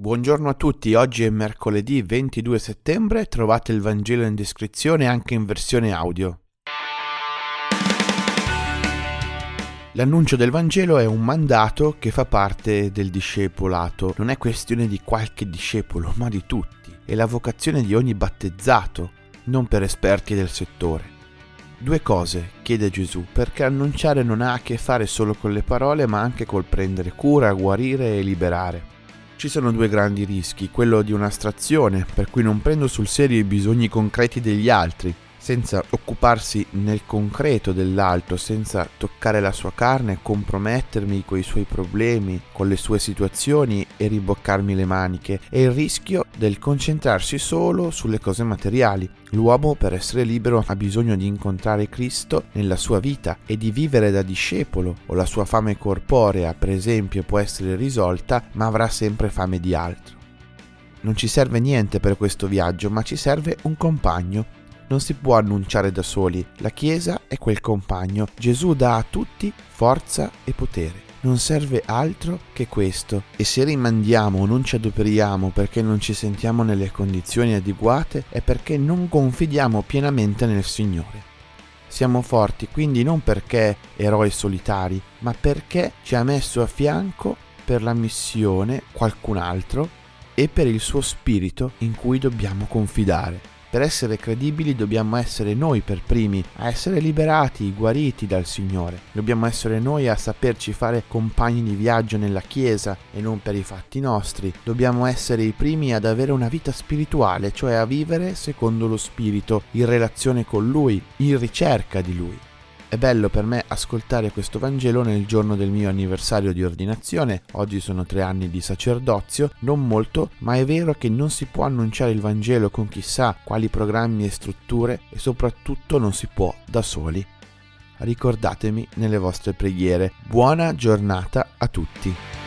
Buongiorno a tutti, oggi è mercoledì 22 settembre, trovate il Vangelo in descrizione anche in versione audio. L'annuncio del Vangelo è un mandato che fa parte del discepolato, non è questione di qualche discepolo, ma di tutti, è la vocazione di ogni battezzato, non per esperti del settore. Due cose, chiede Gesù, perché annunciare non ha a che fare solo con le parole, ma anche col prendere cura, guarire e liberare. Ci sono due grandi rischi, quello di un'astrazione, per cui non prendo sul serio i bisogni concreti degli altri, senza occuparsi nel concreto dell'altro, senza toccare la sua carne, compromettermi con i suoi problemi, con le sue situazioni e riboccarmi le maniche, e il rischio del concentrarsi solo sulle cose materiali. L'uomo per essere libero ha bisogno di incontrare Cristo nella sua vita e di vivere da discepolo, o la sua fame corporea, per esempio, può essere risolta, ma avrà sempre fame di altro. Non ci serve niente per questo viaggio, ma ci serve un compagno, non si può annunciare da soli, la Chiesa è quel compagno, Gesù dà a tutti forza e potere. Non serve altro che questo e se rimandiamo o non ci adoperiamo perché non ci sentiamo nelle condizioni adeguate è perché non confidiamo pienamente nel Signore. Siamo forti quindi non perché eroi solitari, ma perché ci ha messo a fianco per la missione qualcun altro e per il suo spirito in cui dobbiamo confidare. Per essere credibili dobbiamo essere noi per primi a essere liberati, guariti dal Signore. Dobbiamo essere noi a saperci fare compagni di viaggio nella Chiesa e non per i fatti nostri. Dobbiamo essere i primi ad avere una vita spirituale, cioè a vivere secondo lo Spirito, in relazione con Lui, in ricerca di Lui. È bello per me ascoltare questo Vangelo nel giorno del mio anniversario di ordinazione, oggi sono tre anni di sacerdozio, non molto, ma è vero che non si può annunciare il Vangelo con chissà quali programmi e strutture e soprattutto non si può da soli. Ricordatemi nelle vostre preghiere. Buona giornata a tutti.